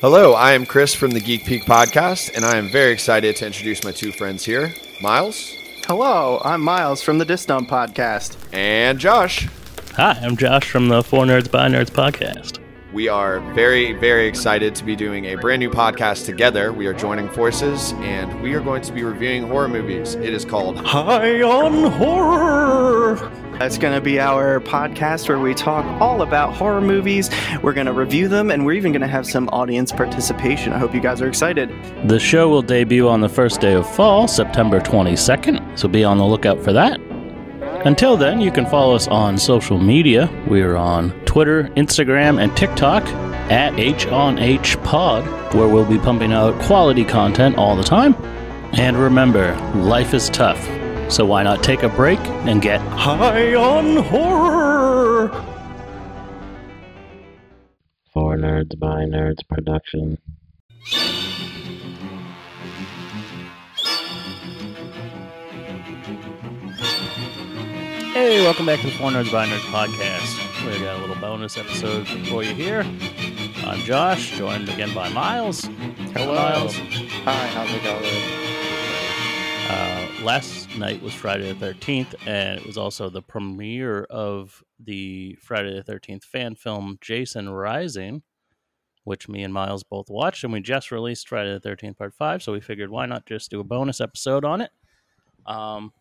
Hello, I am Chris from the Geek Peak podcast, and I am very excited to introduce my two friends here Miles Hello, I'm Miles from the Disdom podcast. and Josh. Hi, I'm Josh from the For Nerds by Nerds podcast. We are very, very excited to be doing a brand new podcast together. We are joining forces, and we are going to be reviewing horror movies. It is called High on Horror! That's going to be our podcast where we talk all about horror movies. We're going to review them, and we're even going to have some audience participation. I hope you guys are excited. The show will debut on the first day of fall, September 22nd, so be on the lookout for that. Until then, you can follow us on social media. We are on Twitter, Instagram, and TikTok at HOnHPod, where we'll be pumping out quality content all the time. And remember, life is tough, so why not take a break and get high on horror? For Nerds by Nerds production. Hey, welcome back to the For Nerds by Nerds podcast. We got a little bonus episode for you here. I'm Josh, joined again by Miles. Hello. Miles. Hi, how's it going? Uh, last night was Friday the 13th, and it was also the premiere of the Friday the 13th fan film Jason Rising, which me and Miles both watched, and we just released Friday the 13th Part 5, so we figured why not just do a bonus episode on it. Um,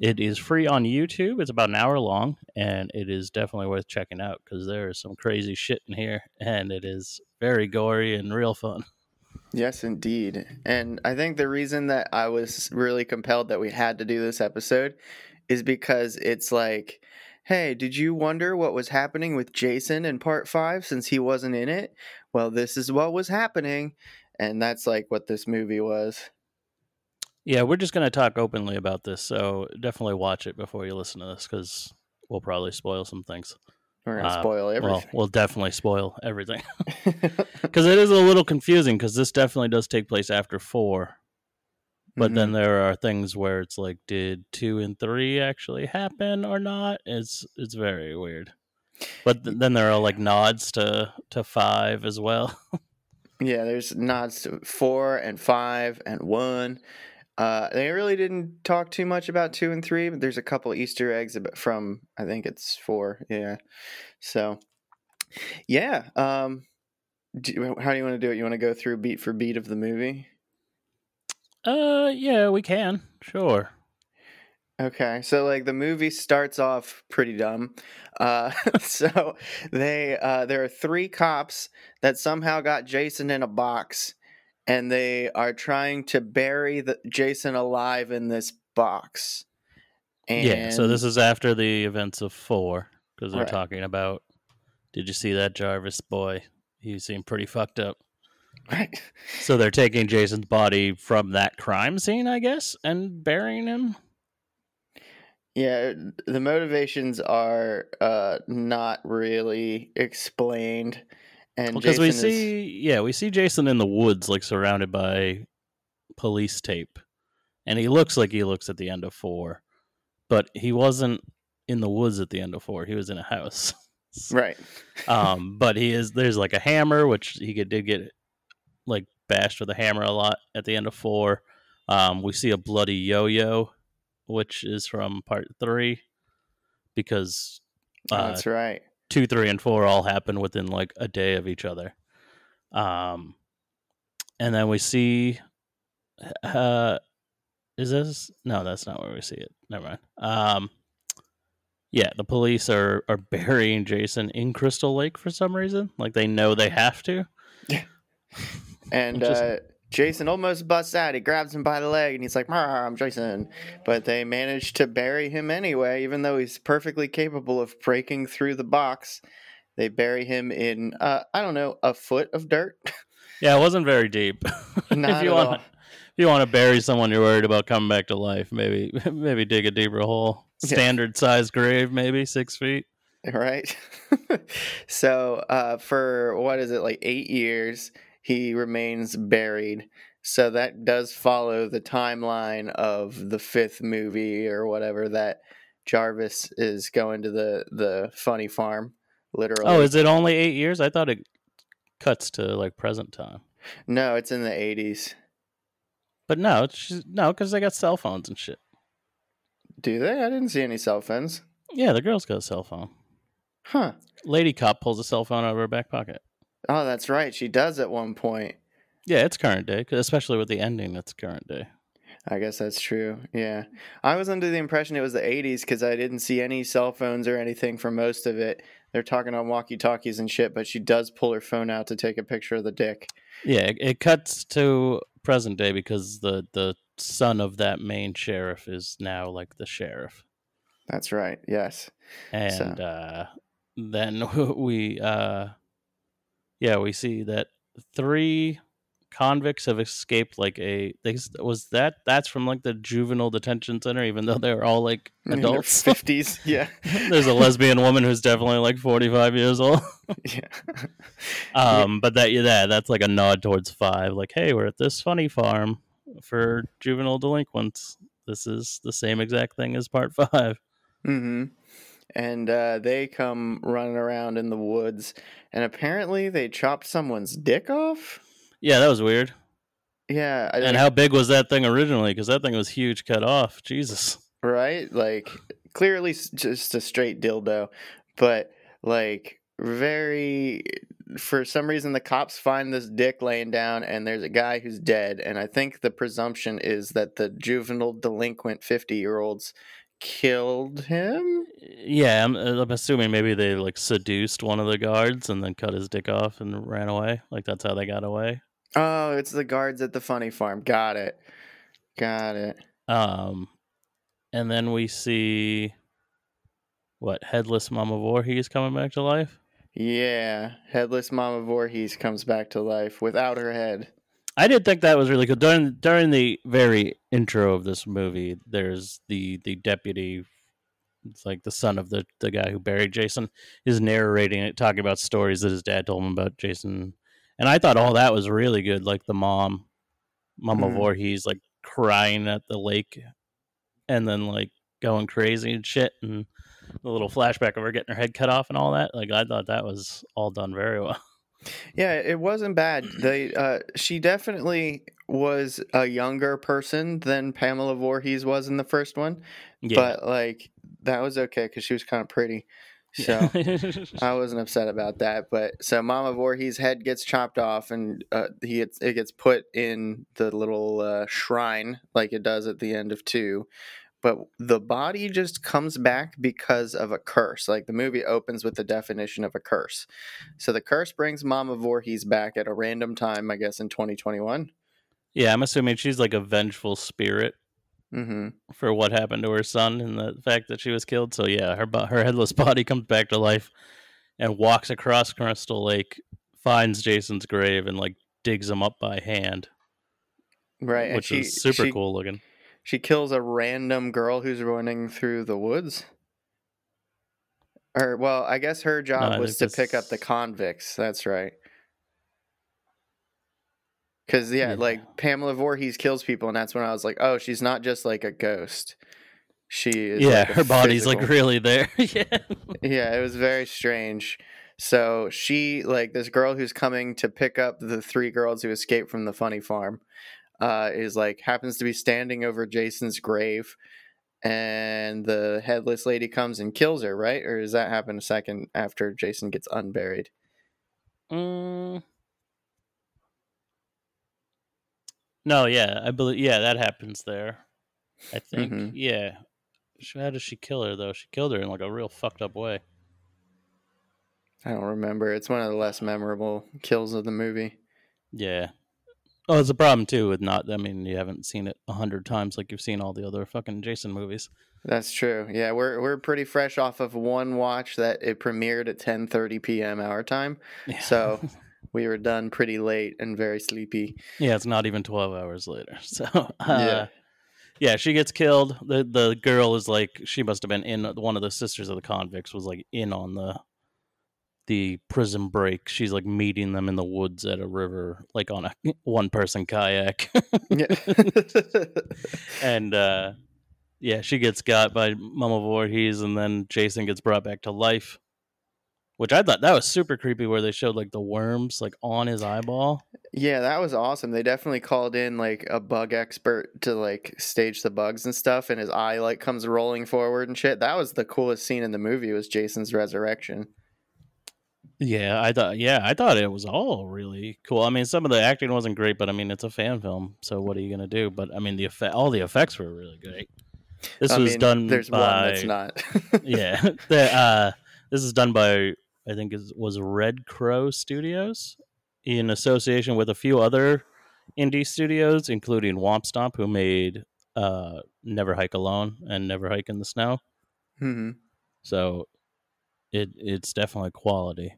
it is free on YouTube. It's about an hour long, and it is definitely worth checking out because there is some crazy shit in here, and it is very gory and real fun. Yes, indeed. And I think the reason that I was really compelled that we had to do this episode is because it's like, hey, did you wonder what was happening with Jason in part five since he wasn't in it? Well, this is what was happening. And that's like what this movie was. Yeah, we're just going to talk openly about this, so definitely watch it before you listen to this because we'll probably spoil some things. We're to Uh, spoil Well, everything. we'll definitely spoil everything because it is a little confusing because this definitely does take place after four. But then Mm-hmm. there are things where it's like, did two and three actually happen or not? It's it's very weird. But th- then there are like nods to to five as well. Yeah, there's nods to four and five and one. Uh, they really didn't talk too much about two and three, but there's a couple Easter eggs from I think it's four. Yeah, so yeah. Um, do, how do you want to do it? You want to go through beat for beat of the movie? uh, yeah, we can sure. Okay, so like the movie starts off pretty dumb. Uh, so they uh, there are three cops that somehow got Jason in a box, and they are trying to bury the Jason alive in this box. And yeah, so this is after the events of four because they're Right. talking about. Did you see that Jarvis boy? He seemed pretty fucked up. right. So they're taking Jason's body from that crime scene, I guess, and burying him. Yeah, the motivations are uh, not really explained, and Because we Jason is- see, yeah, we see Jason in the woods, like surrounded by police tape, and he looks like he looks at the end of four, but he wasn't in the woods at the end of four. He was in a house. right. um, but he is there's like a hammer, which he did get like bashed with a hammer a lot at the end of four. Um, we see a bloody yo-yo, which is from part three, because Oh, uh, That's right. Two, three, and four all happen within like a day of each other. Um, and then we see, uh, is this no? That's not where we see it. Never mind. Um, yeah, the police are are burying Jason in Crystal Lake for some reason. Like they know they have to. Yeah. and Just- uh, Jason almost busts out. He grabs him by the leg and he's like, I'm Jason. But they manage to bury him anyway, even though he's perfectly capable of breaking through the box. They bury him in, uh, I don't know, a foot of dirt. Yeah, it wasn't very deep. Not if you at want, all. if you want to bury someone you're worried about coming back to life, maybe maybe dig a deeper hole. Yeah. Standard size grave, maybe six feet. right? so, uh, for what is it, like eight years, he remains buried. So that does follow the timeline of the fifth movie or whatever that Jarvis is going to the the funny farm. Literally. Oh, is it only eight years? I thought it cuts to like present time. No, it's in the 80s. But no, it's just, no, because they got cell phones and shit. Do they? I didn't see any cell phones. Yeah, the girl's got a cell phone. Huh. Lady cop pulls a cell phone out of her back pocket. Oh, that's right. She does at one point. Yeah, it's current day, especially with the ending. It's current day. I guess that's true. Yeah. I was under the impression it was the 80s because I didn't see any cell phones or anything for most of it. They're talking on walkie talkies and shit, but she does pull her phone out to take a picture of the dick. Yeah, it, it cuts to present day because the the son of that main sheriff is now like the sheriff, That's right. Yes. and uh, then we uh, yeah we see that three convicts have escaped like a they was that that's from like the juvenile detention center even though they're all like adults 50s. Yeah. there's a lesbian woman who's definitely like 45 years old yeah. um but that yeah that's like a nod towards five like hey we're at this funny farm for juvenile delinquents this is the same exact thing as part five hmm And uh, they come running around in the woods, and apparently they chopped someone's dick off. yeah that was weird. Yeah, I and how big was that thing originally? Because that thing was huge cut off. Jesus. Right? Like clearly just a straight dildo, but like very for some reason the cops find this dick laying down and there's a guy who's dead and I think the presumption is that the juvenile delinquent 50-year-olds killed him. yeah I'm, I'm assuming maybe they like seduced one of the guards and then cut his dick off and ran away like that's how they got away Oh, it's the guards at the funny farm. Got it. Got it. Um, and then we see what headless Mama Voorhees coming back to life. Yeah, headless Mama Voorhees comes back to life without her head. I did think that was really cool. During during the very intro of this movie, there's the the deputy, it's like the son of the the guy who buried Jason, is narrating it, talking about stories that his dad told him about Jason, and I thought all that was really good. Like the mom, Mama Mhm. Voorhees, like crying at the lake, and then like going crazy and shit, and the little flashback of her getting her head cut off and all that. Like I thought that was all done very well. Yeah, it wasn't bad. They uh she definitely was a younger person than Pamela Voorhees was in the first one, Yeah. but like that was okay cuz she was kind of pretty. So I wasn't upset about that, but so Mama Voorhees' head gets chopped off, and uh, he gets it gets put in the little uh, shrine like it does at the end of two. But the body just comes back because of a curse. Like the movie opens with the definition of a curse. So the curse brings Mama Voorhees back at a random time, I guess, in 2021. yeah, I'm assuming she's like a vengeful spirit Mm-hmm. for what happened to her son and the fact that she was killed. So yeah, her her headless body comes back to life and walks across Crystal Lake, finds Jason's grave, and like digs him up by hand, Right, which she, is super she- cool looking. She kills a random girl who's running through the woods. Or well, I guess her job I was to pick up the convicts. That's right. Cause yeah, Yeah. like Pamela Voorhees kills people, and that's when I was like, oh, she's not just like a ghost. She is. Yeah, like, her body's like really there. yeah. yeah, it was very strange. So she, like this girl who's coming to pick up the three girls who escaped from the funny farm, uh, is like happens to be standing over Jason's grave, and the headless lady comes and kills her. Right, or does that happen a second after Jason gets unburied? Mm. No, yeah, I believe. Yeah, that happens there. I think. Mhm. Yeah. How does she kill her though? She killed her in like a real fucked up way. I don't remember. It's one of the less memorable kills of the movie. Yeah. Oh, it's a problem too with not. I mean, you haven't seen it a hundred times like you've seen all the other fucking Jason movies. That's true. Yeah, we're we're pretty fresh off of one watch that it premiered at 10:30 p.m. our time. Yeah. So we were done pretty late and very sleepy. yeah, it's not even twelve hours later. So uh, Yeah. yeah. she gets killed. the The girl is like she must have been in. One of the sisters of the convicts was like in on the the prison break. She's like meeting them in the woods at a river, like on a one person kayak. And uh yeah, she gets got by Mama Voorhees, and then Jason gets brought back to life. which I thought that was super creepy, where they showed like the worms like on his eyeball. Yeah, that was awesome. They definitely called in like a bug expert to like stage the bugs and stuff, and his eye like comes rolling forward and shit. That was the coolest scene in the movie. Was Jason's resurrection. Yeah, I thought. Yeah, I thought it was all really cool. I mean, some of the acting wasn't great, but I mean, it's a fan film, so what are you gonna do? But I mean, the effect, all the effects were really great. This I was mean, done There's by one that's not. yeah. The, uh, this is done by I think it was Red Crow Studios in association with a few other indie studios, including Womp Stomp, who made uh, Never Hike Alone and Never Hike in the Snow. hmm So it it's definitely quality.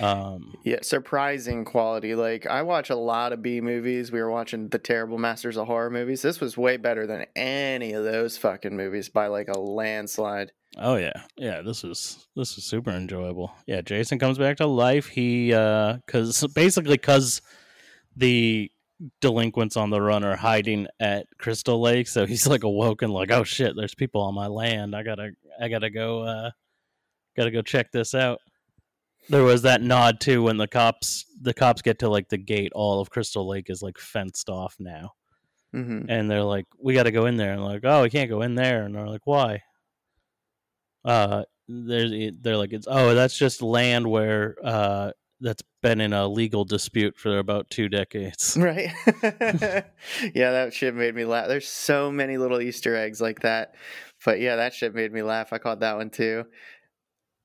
Um, Yeah, surprising quality. Like I watch a lot of B movies. We were watching the terrible Masters of Horror movies. This was way better than any of those fucking movies by like a landslide. Oh yeah, yeah. This was this was super enjoyable. Yeah, Jason comes back to life. He uh, cause basically cause the delinquents on the run are hiding at Crystal Lake, so he's like awoken, like oh shit, there's people on my land. I gotta I gotta go uh, gotta go check this out. There was that nod too when the cops the cops get to like the gate. All of Crystal Lake is like fenced off now, hmm and they're like, "We got to go in there." And like, "Oh, we can't go in there." And they're like, "Why?" Uh, there's they're like, "It's oh, that's just land where uh that's been in a legal dispute for about two decades." Right? yeah, that shit made me laugh. There's so many little Easter eggs like that. But yeah, that shit made me laugh. I caught that one too.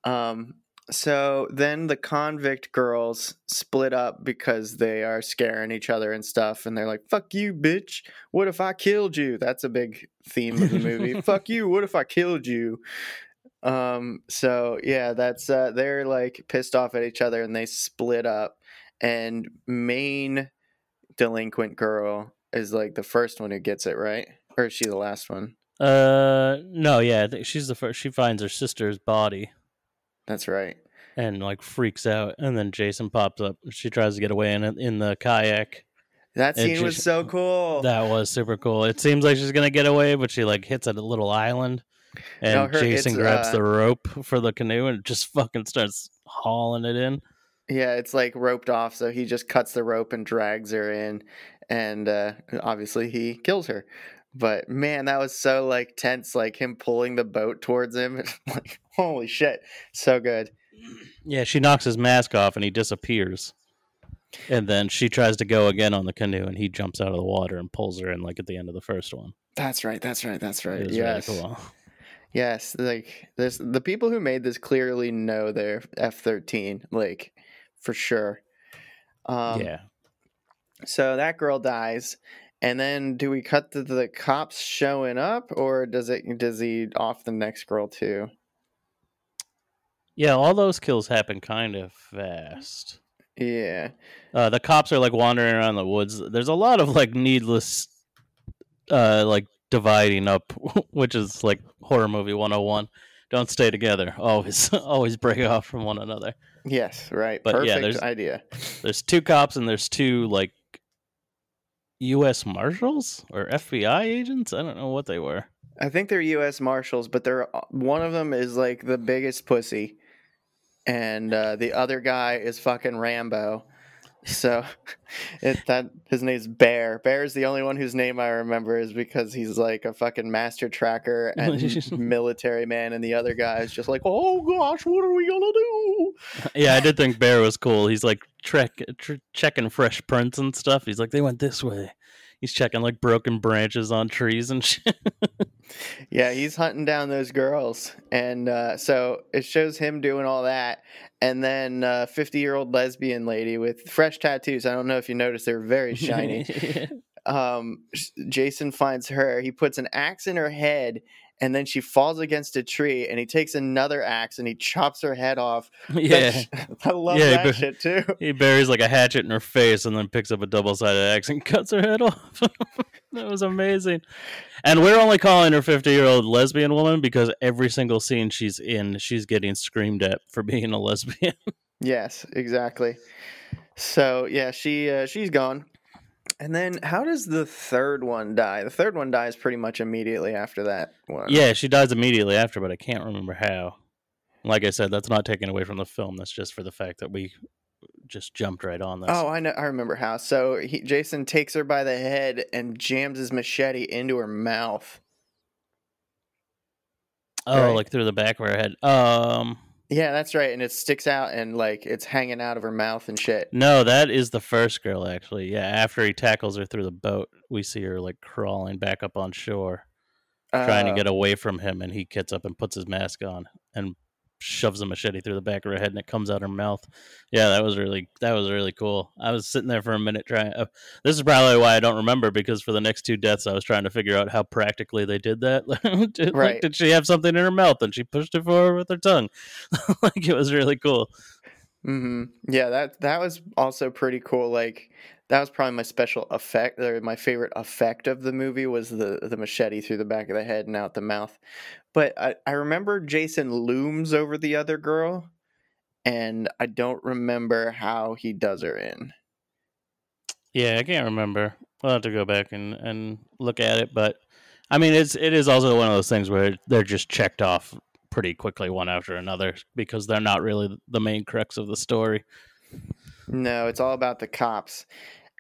Um, so then the convict girls split up because they are scaring each other and stuff, and they're like, "Fuck you, bitch! What if I killed you?" That's a big theme of the movie. Fuck you! What if I killed you? Um, so yeah, that's uh, they're like pissed off at each other, and they split up. And main delinquent girl is like the first one who gets it right, or is she the last one? Uh, no, yeah, she's the first. She finds her sister's body That's right. and like freaks out, and then Jason pops up. She tries to get away in in the kayak. That scene was so cool. That was super cool. It seems like she's gonna get away, but she like hits a little island, and No, her- Jason grabs uh, the rope for the canoe and just fucking starts hauling it in. Yeah, it's like roped off, so he just cuts the rope and drags her in, and uh, obviously he kills her. But man, that was so like tense, like him pulling the boat towards him. like holy shit, so good. Yeah, she knocks his mask off and he disappears. And then she tries to go again on the canoe, and he jumps out of the water and pulls her in, like at the end of the first one. That's right. That's right. That's right. Yes. really cool. Yes, like this the people who made this clearly know their F thirteen, like for sure. Um yeah, so that girl dies, and then do we cut to the cops showing up or does it does he off the next girl too? yeah. All those kills happen kind of fast. Yeah. Uh, the cops are like wandering around the woods. There's a lot of like needless, uh, like dividing up, which is like horror movie 101. Don't stay together. Always, always break off from one another. Yes, right. But yeah, there's- idea. There's two cops and there's two like U.S. Marshals or FBI agents. I don't know what they were. I think they're US Marshals, but they're uh, one of them is like the biggest pussy and uh, the other guy is fucking Rambo. So it that his name's Bear. Bear is the only one whose name I remember is because he's like a fucking master tracker and military man, and the other guy is just like, oh gosh, what are we gonna do? Yeah, I did think Bear was cool. He's like trek, tr- checking fresh prints and stuff. He's like, they went this way. He's checking like broken branches on trees and shit. Yeah, he's hunting down those girls, and uh, so it shows him doing all that, and then uh, fifty-year-old lesbian lady with fresh tattoos. I don't know if you noticed; they're very shiny. um, Jason finds her. He puts an axe in her head, and then she falls against a tree. And he takes another axe and he chops her head off. yeah. I love Yeah, that but- shit too. He buries like a hatchet in her face and then picks up a double sided axe and cuts her head off. that was amazing. And we're only calling her 50 year old lesbian woman because every single scene she's in, she's getting screamed at for being a lesbian. Yes, exactly. So yeah, she uh, she's gone. And then how does the third one die? The third one dies pretty much immediately after that one. yeah, she dies immediately after, but I can't remember how. Like I said, that's not taken away from the film. That's just for the fact that we just jumped right on this. Oh, I know. I remember how. So he, Jason takes her by the head and jams his machete into her mouth. oh, right. like through the back of her head. Um, Yeah, that's right. And it sticks out and like it's hanging out of her mouth and shit. no, that is the first girl actually. Yeah, after he tackles her through the boat, we see her like crawling back up on shore, trying to Uh, get away from him, and he gets up and puts his mask on and shoves a machete through the back of her head, and it comes out her mouth. Yeah, that was really that was really cool. I was sitting there for a minute trying. Uh, this is probably why I don't remember because for the next two deaths, I was trying to figure out how practically they did that. Did- like, Right. did she have something in her mouth and she pushed it forward with her tongue? like it was really cool. hmm Yeah, that that was also pretty cool. Like that was probably my special effect or my favorite effect of the movie was the the machete through the back of the head and out the mouth. But I, I remember Jason looms over the other girl, and I don't remember how he does her in. Yeah, I can't remember. I'll have to go back and, and look at it, but I mean, it's it is also one of those things where they're just checked off pretty quickly one after another because they're not really the main crux of the story. No, it's all about the cops.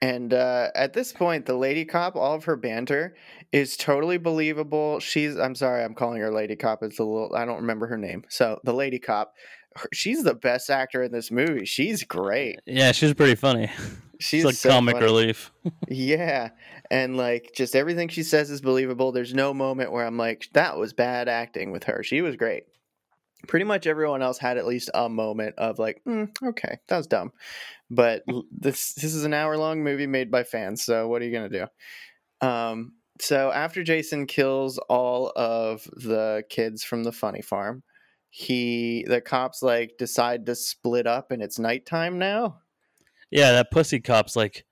And uh, at this point, the lady cop, all of her banter is totally believable. She's, I'm sorry, I'm calling her lady cop. It's a little, I don't remember her name. So the lady cop, her- she's the best actor in this movie. She's great. Yeah, she's pretty funny. She's She's like so comic funny. relief. Yeah. And like just everything she says is believable. There's no moment where I'm like, that was bad acting with her. She was great. Pretty much everyone else had at least a moment of like, mm, okay, that was dumb. But this this is an hour long movie made by fans, so what are you gonna do? Um, so after Jason kills all of the kids from the funny farm, he the cops like decide to split up and it's nighttime now. Yeah, that pussy cop's like,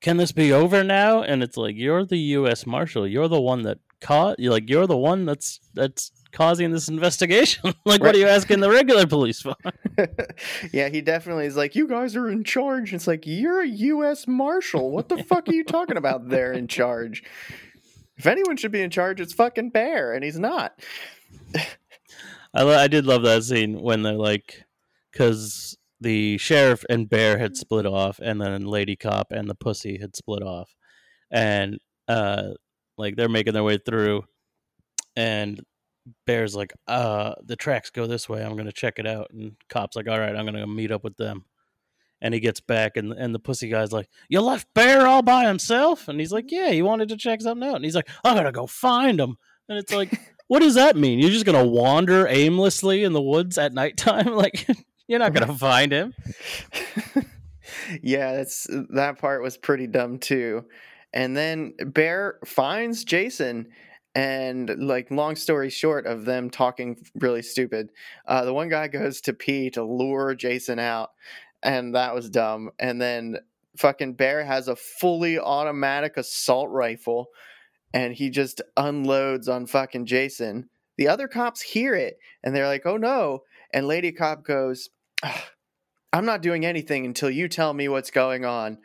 "Can this be over now?" And it's like, "You're the U.S. Marshal. You're the one that caught. You like, you're the one that's that's causing this investigation. like, what are you asking the regular police for?" yeah, he definitely is like, you guys are in charge. It's like, you're a U.S. Marshal. What the fuck are you talking about? They're in charge. If anyone should be in charge, it's fucking Bear, and he's not. I lo- I did love that scene when they're like, because the sheriff and Bear had split off, and then Lady Cop and the pussy had split off, and uh, like they're making their way through, and Bear's like, uh, the tracks go this way. I'm gonna check it out, and Cop's like, all right, I'm gonna go meet up with them. And he gets back, and and the pussy guy's like, "You left Bear all by himself?" And he's like, "Yeah, he wanted to check something out." And he's like, "I gotta go find him." And it's like, what does that mean? You're just gonna wander aimlessly in the woods at nighttime? Like you're not gonna find him. yeah, that's that part was pretty dumb too. And then Bear finds Jason, and like long story short of them talking really stupid, uh, the one guy goes to pee to lure Jason out, and that was dumb. And then fucking Bear has a fully automatic assault rifle, and he just unloads on fucking Jason. The other cops hear it, and they're like, "Oh no!" And Lady Cop goes. I'm not doing anything until you tell me what's going on.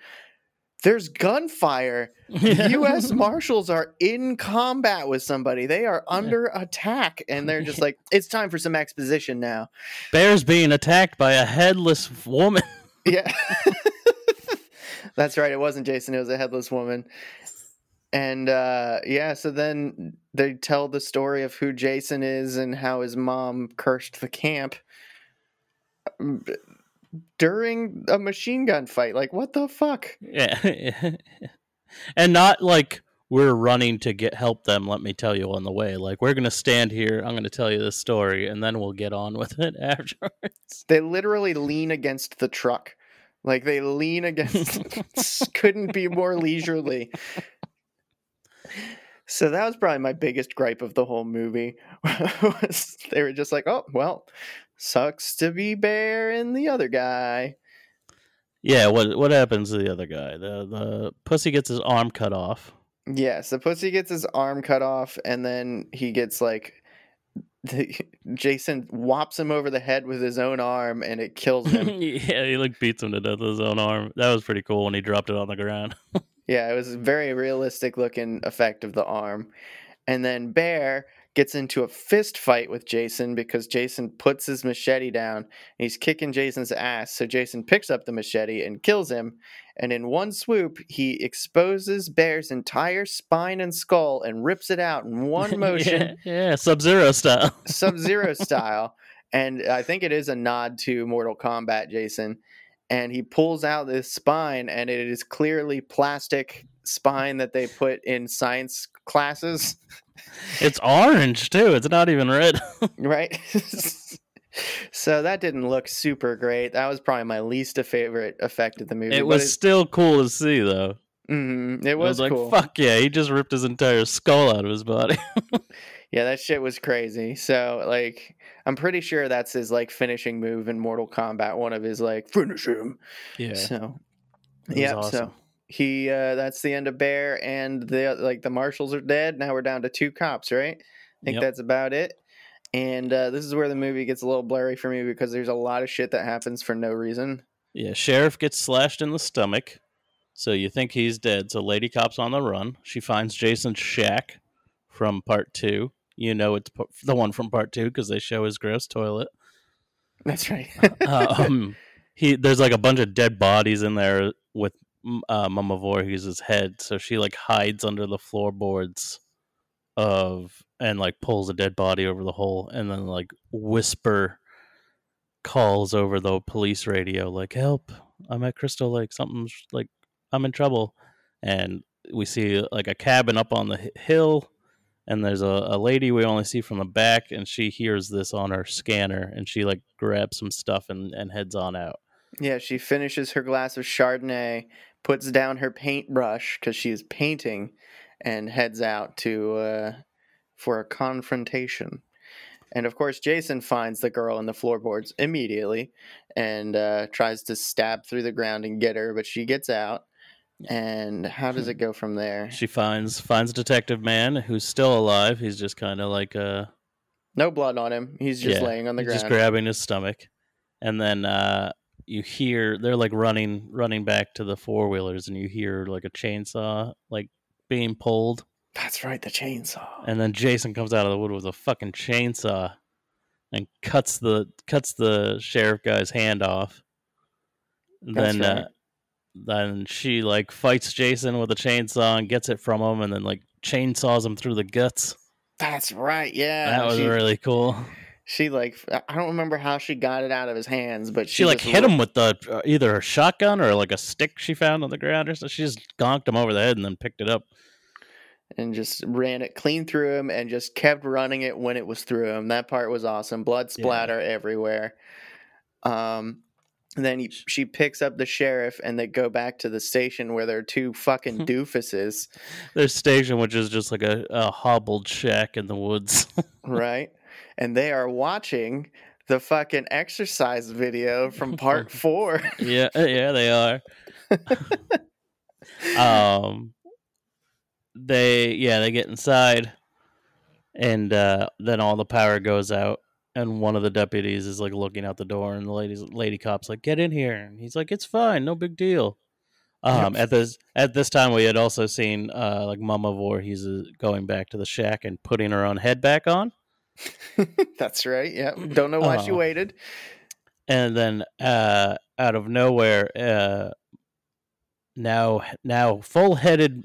There's gunfire. The U.S. Marshals are in combat with somebody. They are under attack, and they're just like, it's time for some exposition now. Bear's being attacked by a headless woman. Yeah. That's right. It wasn't Jason. It was a headless woman. And uh, yeah, so then they tell the story of who Jason is and how his mom cursed the camp during a machine gun fight. Like, what the fuck? Yeah. and not like we're running to get help them, let me tell you on the way. Like we're gonna stand here, I'm gonna tell you this story, and then we'll get on with it afterwards. They literally lean against the truck. Like they lean against couldn't be more leisurely. So that was probably my biggest gripe of the whole movie. they were just like, "Oh, well, sucks to be Bear and the other guy." Yeah, what what happens to the other guy? The the pussy gets his arm cut off. Yes, the pussy gets his arm cut off, and then he gets like, the, Jason whops him over the head with his own arm, and it kills him. yeah, he like beats him to death with his own arm. That was pretty cool when he dropped it on the ground. Yeah, it was a very realistic looking effect of the arm. And then Bear gets into a fist fight with Jason because Jason puts his machete down and he's kicking Jason's ass. So Jason picks up the machete and kills him. And in one swoop, he exposes Bear's entire spine and skull and rips it out in one motion, yeah, yeah Sub Zero style. Sub Zero style. And I think it is a nod to Mortal Kombat, Jason. And he pulls out this spine, and it is clearly plastic spine that they put in science classes. It's orange too. It's not even red. right? so that didn't look super great. That was probably my least favorite effect of the movie. it was still cool to see though. mhm, it was, was like, cool. fuck yeah, he just ripped his entire skull out of his body. Yeah, that shit was crazy. So like, I'm pretty sure that's his like finishing move in Mortal Kombat. One of his like finish him. yeah. So It yeah, awesome. so he uh that's the end of Bear and the like the marshals are dead. Now we're down to two cops, right? I think Yep. that's about it. And uh, this is where the movie gets a little blurry for me because there's a lot of shit that happens for no reason. Yeah, sheriff gets slashed in the stomach. So you think he's dead. So Lady Cop's on the run. She finds Jason's shack from part two. You know it's the one from part two because they show his gross toilet. That's right. um, he there's like a bunch of dead bodies in there with uh, Mama Voorhees' head. So she like hides under the floorboards of and like pulls a dead body over the hole and then like whisper calls over the police radio like help i'm at crystal lake something's like i'm in trouble and we see like a cabin up on the hill and there's a, a lady we only see from the back and she hears this on her scanner and she like grabs some stuff and, and heads on out yeah, she finishes her glass of Chardonnay, puts down her paintbrush because she is painting, and heads out to uh, for a confrontation. And of course, Jason finds the girl in the floorboards immediately and uh, tries to stab through the ground and get her, but she gets out. And how does it go from there? she finds finds a detective man who's still alive he's just kind of like uh No blood on him. He's just Yeah, laying on the he's ground. just grabbing his stomach and then uh you hear they're like running running back to the four wheelers and you hear like a chainsaw like being pulled That's right, the chainsaw. and then Jason comes out of the wood with a fucking chainsaw and cuts the cuts the sheriff guy's hand off. That's then right. uh, then she like fights Jason with a chainsaw and gets it from him and then like chainsaws him through the guts. That's right. Yeah, that was she, really cool. She like I don't remember how she got it out of his hands, but she, She like hit him with the uh, either a shotgun or like a stick she found on the ground or so. She just gonked him over the head and then picked it up. and just ran it clean through him and just kept running it when it was through him. That part was awesome. Blood Yeah. splatter everywhere. Um, and then he, she picks up the sheriff and they go back to the station where there are two fucking doofuses, Their station, which is just like a, a hobbled shack in the woods. right? And they are watching the fucking exercise video from part four. yeah, uh, yeah, they are. um, they yeah, they get inside, and uh, then all the power goes out, and one of the deputies is like looking out the door, and the lady's lady cop's like, "Get in here," and he's like, "It's fine, no big deal." Um, at this at this time, we had also seen uh, like Mama Voorhees is going back to the shack and putting her own head back on. That's right. Yeah. Don't know why she Oh. waited. and then uh, out of nowhere, uh, now now full headed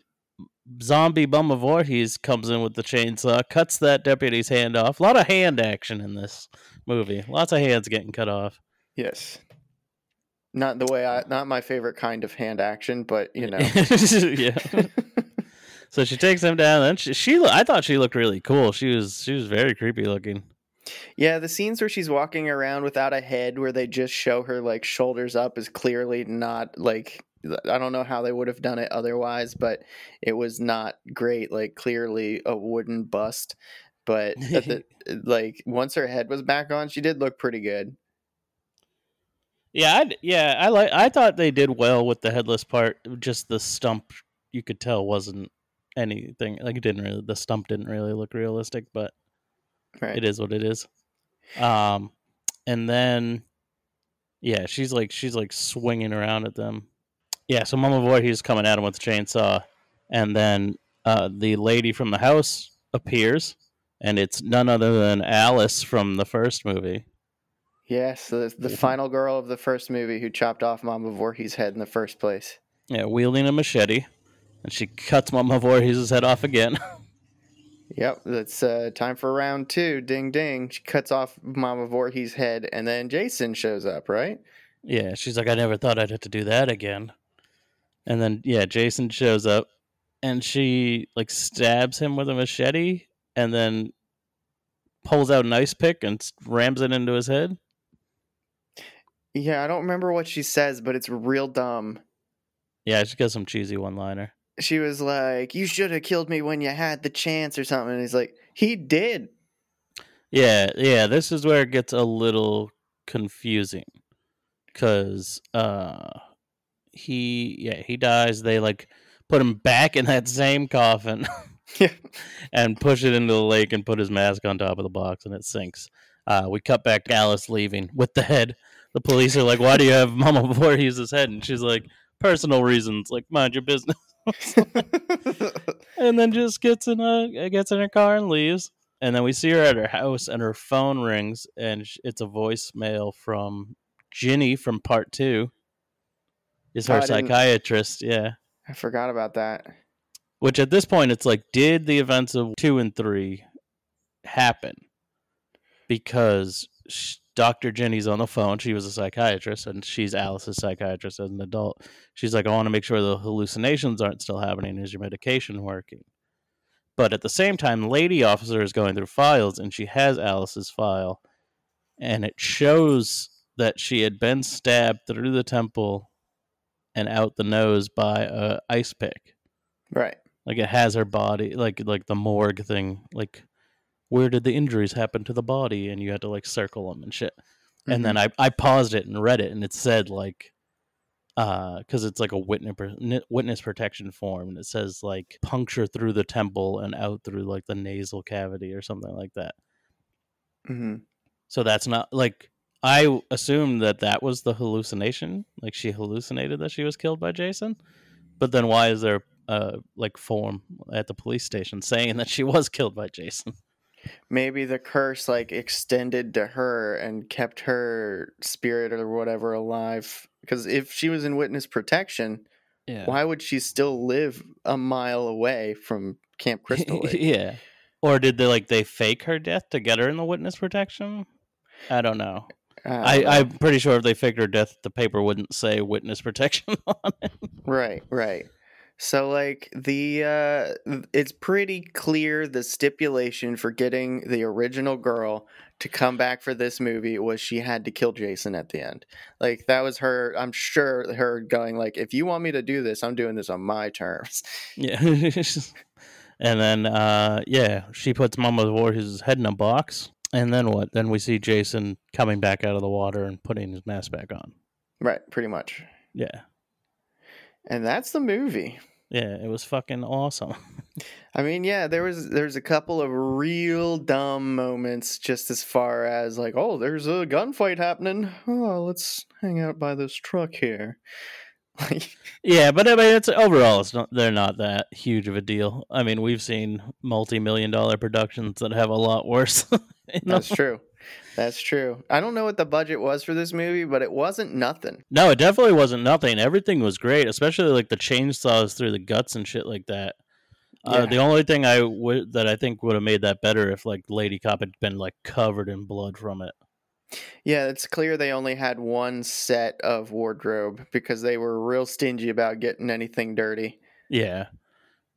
zombie Mama Voorhees comes in with the chainsaw, cuts that deputy's hand off. A lot of hand action in this movie. Lots of hands getting cut off. Yes. Not the way I, not my favorite kind of hand action, but you know. yeah. So she takes him down. And she, she, I thought she looked really cool. She was, she was very creepy looking. Yeah, the scenes where she's walking around without a head, where they just show her like shoulders up, is clearly not like I don't know how they would have done it otherwise, but it was not great. Like clearly a wooden bust, but the, like once her head was back on, she did look pretty good. Yeah, I, yeah, I like. I thought they did well with the headless part. Just the stump, you could tell wasn't anything. Like it didn't really. The stump didn't really look realistic, but Right. it is what it is. Um, and then, yeah, she's like she's like swinging around at them. Yeah, so Mama Voorhees coming at him with a chainsaw, and then uh, the lady from the house appears and it's none other than Alice from the first movie. Yes, the, the final girl of the first movie who chopped off Mama Voorhees' head in the first place. Yeah, wielding a machete, and she cuts Mama Voorhees' head off again. Yep, it's uh, time for round two. Ding ding. She cuts off Mama Voorhees' head, and then Jason shows up, right? yeah, she's like, I never thought I'd have to do that again. And then yeah, Jason shows up, and she like stabs him with a machete, and then pulls out an ice pick and rams it into his head. Yeah, I don't remember what she says, but it's real dumb. Yeah, she got some cheesy one liner. She was like, You should have killed me when you had the chance, or something. And he's like, He did. Yeah, yeah, this is where it gets a little confusing cuz uh he yeah, he dies, they like put him back in that same coffin Yeah. and push it into the lake and put his mask on top of the box and it sinks. Uh we cut back to Alice leaving with the head. The police are like, "Why do you have Mama Voorhees' head?" And she's like, "Personal reasons, like mind your business." and then just gets in a gets in her car and leaves. And then we see her at her house, and her phone rings, and it's a voicemail from Ginny from Part Two. Is Oh, her didn't- psychiatrist? Yeah. I forgot about that. Which at this point, it's like, did the events of two and three happen? Because sh- Dr. Ginny's on the phone. She was a psychiatrist, and she's Alice's psychiatrist as an adult. She's like, I want to make sure the hallucinations aren't still happening. Is your medication working? But at the same time, Lady Officer is going through files, and she has Alice's file, and it shows that she had been stabbed through the temple and out the nose by a ice pick Right. like it has her body like like the morgue thing like where did the injuries happen to the body? And you had to like circle them and shit. And then I, I paused it and read it and it said like uh because it's like a witness witness protection form and it says like puncture through the temple and out through like the nasal cavity or something like that. Hmm so that's not like i assumed that that was the hallucination like she hallucinated that she was killed by jason. But then why is there uh like form at the police station saying that she was killed by jason Maybe the curse like extended to her and kept her spirit or whatever alive. Because if she was in witness protection, yeah why would she still live a mile away from Camp Crystal Lake? yeah or did they like they fake her death to get her in the witness protection i don't know I I'm pretty sure if they faked her death the paper wouldn't say witness protection on it Right, right. So like the uh it's pretty clear the stipulation for getting the original girl to come back for this movie was she had to kill Jason at the end. Like that was her I'm sure her going like if you want me to do this, I'm doing this on my terms. Yeah. and then uh yeah, she puts Mama Voorhees' head in a box. And then what? Then we see Jason coming back out of the water and putting his mask back on. Right, pretty much. Yeah. And that's the movie. Yeah, it was fucking awesome. I mean, yeah, there was there's a couple of real dumb moments just as far as like, oh, there's a gunfight happening. Oh, let's hang out by this truck here. Yeah, but I mean it's overall it's not they're not that huge of a deal. I mean, we've seen multi-million dollar productions that have a lot worse. That's true. That's true. I don't know what the budget was for this movie, but it wasn't nothing. No, it definitely wasn't nothing. Everything was great, especially like the chainsaws through the guts and shit like that. Uh, the only thing I would that I think would have made that better if like Lady Cop had been like covered in blood from it. Yeah, it's clear they only had one set of wardrobe because they were real stingy about getting anything dirty. Yeah,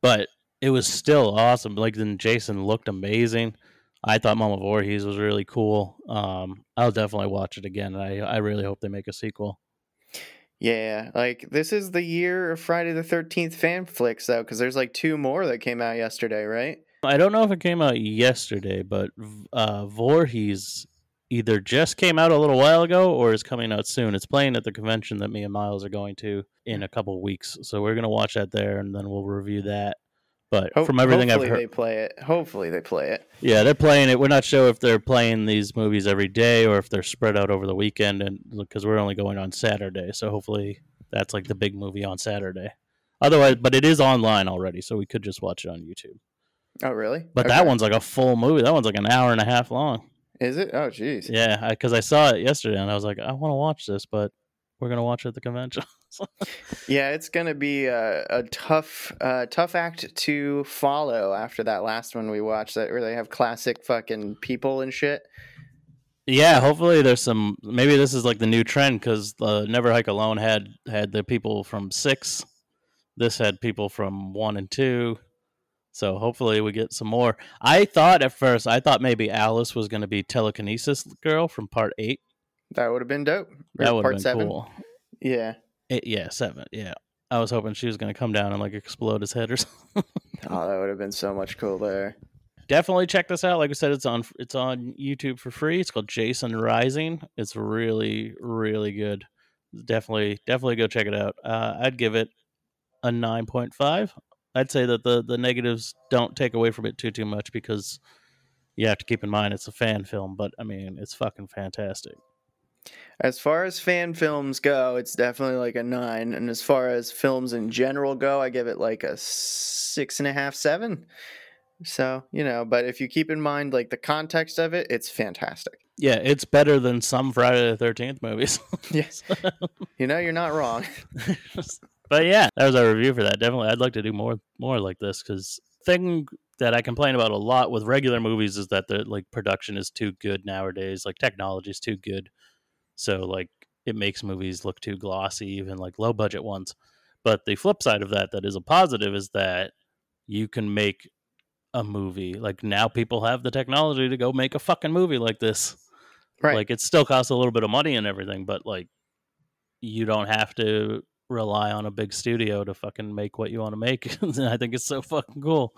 but it was still awesome. Like then Jason looked amazing. I thought Mama Voorhees was really cool. Um, I'll definitely watch it again. I I really hope they make a sequel. Yeah, like this is the year of Friday the 13th fan flicks though cuz there's like two more that came out yesterday, right? I don't know if it came out yesterday, but uh, Voorhees either just came out a little while ago or is coming out soon. It's playing at the convention that me and Miles are going to in a couple weeks, so we're gonna watch that there, and then we'll review that. But Ho- from everything I've hopefully heard, they play it. Hopefully they play it. yeah, they're playing it. We're not sure if they're playing these movies every day or if they're spread out over the weekend, and because we're only going on Saturday, so hopefully that's like the big movie on Saturday. Otherwise, but it is online already, so we could just watch it on YouTube. Oh, really? But Okay. that one's like a full movie. That one's like an hour and a half long. is it? Oh, jeez. Yeah, because I, saw it yesterday and I was like, I want to watch this, but we're gonna watch at the convention. Yeah, it's gonna be a, a tough, uh, tough act to follow after that last one we watched. That where they have classic fucking people and shit. yeah, hopefully there's some. Maybe this is like the new trend because uh, Never Hike Alone had had the people from six. This had people from one and two. So hopefully we get some more. I thought at first, I thought maybe Alice was going to be telekinesis girl from part eight. That would have been dope. Or That would part have been seven. cool. Yeah. Eight, yeah, seven. Yeah, I was hoping she was going to come down and like explode his head or something. Oh, that would have been so much cooler. Definitely check this out. Like I said, it's on it's on YouTube for free. It's called Jason Rising. It's really really good. Definitely definitely go check it out. Uh, I'd give it a nine point five. I'd say that the the negatives don't take away from it too too much because you have to keep in mind it's a fan film. But I mean, it's fucking fantastic. As far as fan films go, it's definitely like a nine. And as far as films in general go, I give it like a six and a half, seven. So, you know, but if you keep in mind like the context of it, it's fantastic. Yeah, it's better than some Friday the Thirteenth movies. Yes. You know, you're not wrong. but yeah, that was our review for that. Definitely, I'd like to do more more like this because thing that I complain about a lot with regular movies is that the like production is too good nowadays. Like technology is too good, so like it makes movies look too glossy, even like low budget ones. But the flip side of that, that is a positive, is that you can make a movie. Like now, people have the technology to go make a fucking movie like this. Right. Like it still costs a little bit of money and everything, but like you don't have to rely on a big studio to fucking make what you want to make. I think it's so fucking cool.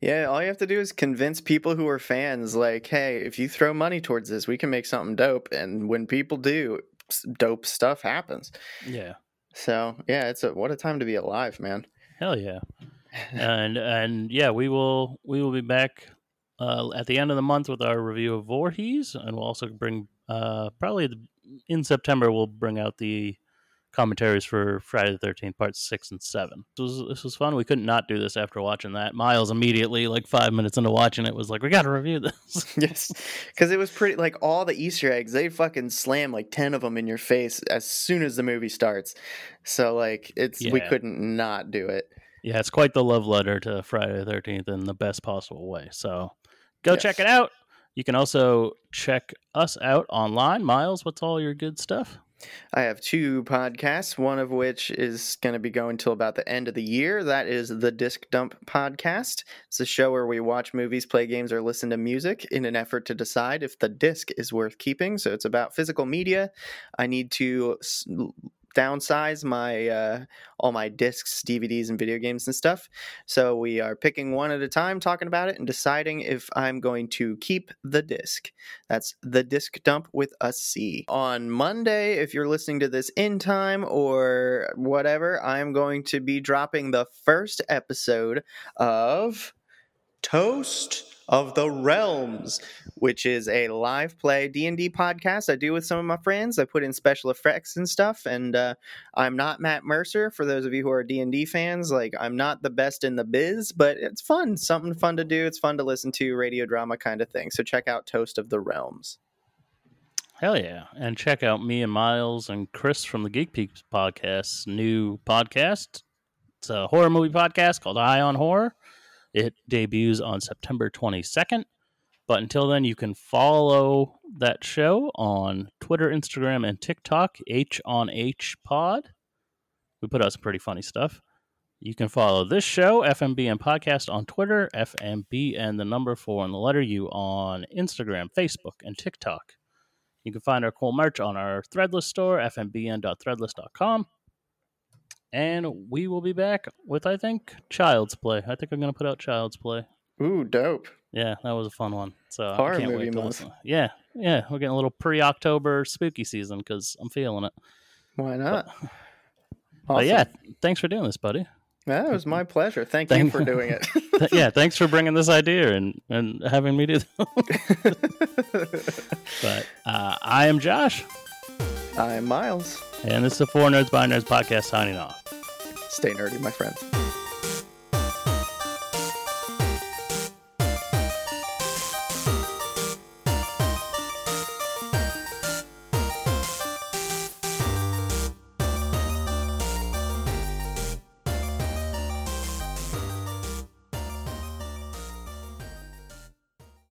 Yeah, all you have to do is convince people who are fans, like, hey, if you throw money towards this, we can make something dope. And when people do, dope stuff happens. Yeah. So yeah, it's a what a time to be alive, man. Hell yeah. and and yeah, we will we will be back uh, at the end of the month with our review of Voorhees, and we'll also bring uh, probably the, in September we'll bring out the commentaries for Friday the Thirteenth Parts Six and Seven. This was this was fun. We couldn't not do this after watching that. Miles immediately, like five minutes into watching it, was like, "We got to review this." yes, because it was pretty like all the Easter eggs. They fucking slam like ten of them in your face as soon as the movie starts. So like it's we couldn't not do it. yeah, it's quite the love letter to Friday the Thirteenth in the best possible way. So go check it out. You can also check us out online. Miles, what's all your good stuff? I have two podcasts, one of which is going to be going till about the end of the year. That is the Disc Dump Podcast. It's a show where we watch movies, play games, or listen to music in an effort to decide if the disc is worth keeping. So it's about physical media. I need to downsize my uh, all my discs, DVDs, and video games and stuff. So we are picking one at a time, talking about it, and deciding if I'm going to keep the disc. That's the disc dump with a C. On Monday, if you're listening to this in time or whatever, I'm going to be dropping the first episode of Toast of the Realms, which is a live play D&D podcast I do with some of my friends. I put in special effects and stuff and uh, I'm not Matt Mercer for those of you who are D&D fans. Like I'm not the best in the biz, but it's fun, something fun to do. It's fun to listen to, radio drama kind of thing. So check out Toast of the Realms. Hell yeah. And check out me and Miles and Chris from the Geek Peaks podcast's new podcast. It's a horror movie podcast called Eye on Horror. It debuts on September 22nd. But until then, you can follow that show on Twitter, Instagram, and TikTok, H on H Pod. We put out some pretty funny stuff. You can follow this show, FNBN Podcast, on Twitter, FMB and the number four and the letter U on Instagram, Facebook, and TikTok. You can find our cool merch on our Threadless store, fnbn.threadless.com. And we will be back with, I think, Child's Play. I think I'm going to put out Child's Play. Ooh, dope. Yeah, that was a fun one. So Horror I can't movie wait to month. listen. Yeah, yeah, we're getting a little pre-October spooky season because I'm feeling it. Why not? But Awesome. yeah, thanks for doing this, buddy. That was my pleasure. Thank you for doing it. Yeah, thanks for bringing this idea and and having me do. That. but uh, I am Josh, I'm Miles. And this is the For Nerds by Nerds podcast signing off. Stay nerdy, my friends.